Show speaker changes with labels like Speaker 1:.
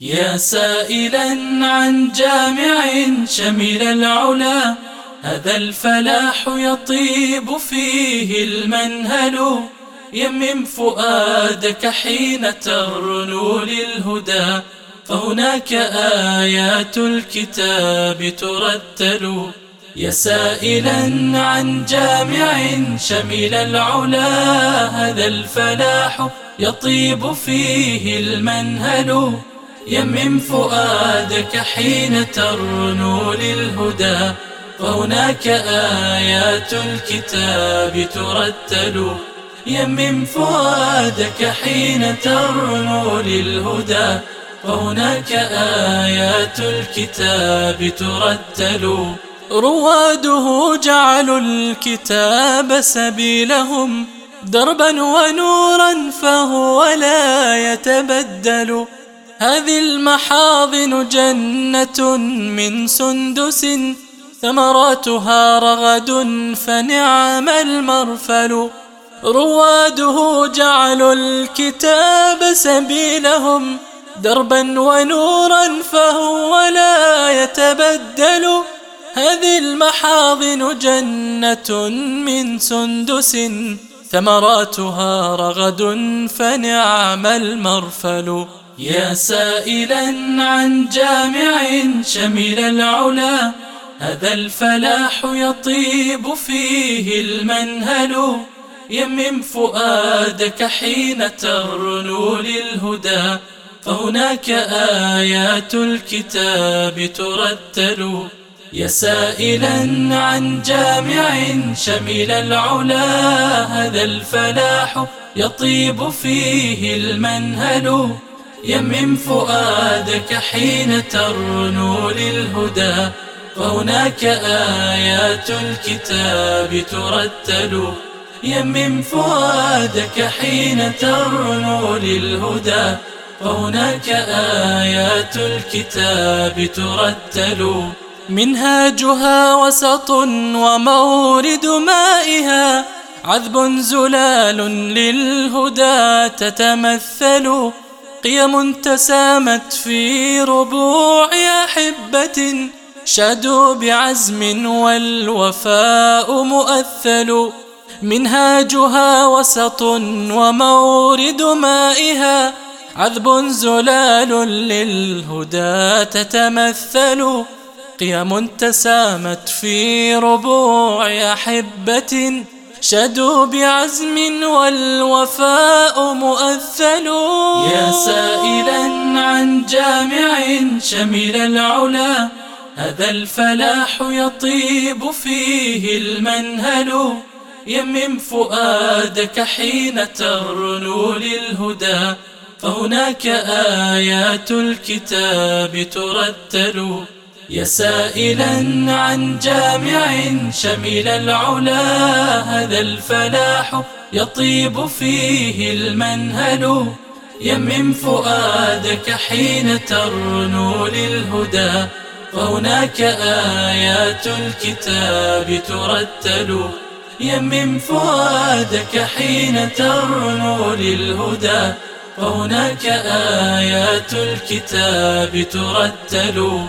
Speaker 1: يا سائلا عن جامع شمل العلا هذا الفلاح يطيب فيه المنهل. يمم فؤادك حين ترنو للهدى فهناك آيات الكتاب ترتل. يا سائلا عن جامع شمل العلا هذا الفلاح يطيب فيه المنهل. يمم فؤادك حين ترنو للهدى فهناك آيات الكتاب ترتل. يمم فؤادك حين ترنو للهدى فهناك آيات الكتاب ترتل.
Speaker 2: رواده جعلوا الكتاب سبيلهم دربا ونورا فهو لا يتبدل. هذه المحاضن جنة من سندس ثمراتها رغد فنعم المرفل. رواده جعلوا الكتاب سبيلهم دربا ونورا فهو لا يتبدل. هذه المحاضن جنة من سندس ثمراتها رغد فنعم المرفل.
Speaker 1: يا سائلا عن جامع شمل العلا هذا الفلاح يطيب فيه المنهل. يمم فؤادك حين ترنو للهدى فهناك آيات الكتاب ترتل. يا سائلا عن جامع شمل العلا هذا الفلاح يطيب فيه المنهل. يمم فؤادك حين ترنو للهدى. فهناك آيات الكتاب ترتل. يمم فؤادك حين ترنو للهدى. فهناك آيات الكتاب ترتل.
Speaker 2: منهاجها وسط ومورد مائها. عذب زلال للهدى تتمثل. قيم تسامت في ربوع أحبة شادوا بعزم والوفاء مؤثل منهاجها وسط ومورد مائها عذب زلال للهدى تتمثل قيم تسامت في ربوع أحبة شدوا بعزم والوفاء مؤثل.
Speaker 1: يا سائلا عن جامع شمل العلا هذا الفلاح يطيب فيه المنهل. يمم فؤادك حين ترنو للهدى فهناك آيات الكتاب ترتل. يا سائلا عن جامع شمل العلا هذا الفلاح يطيب فيه المنهل. يمم فؤادك حين ترنو للهدى فهناك آيات الكتاب ترتل. يمم فؤادك حين ترنو للهدى فهناك آيات الكتاب ترتل.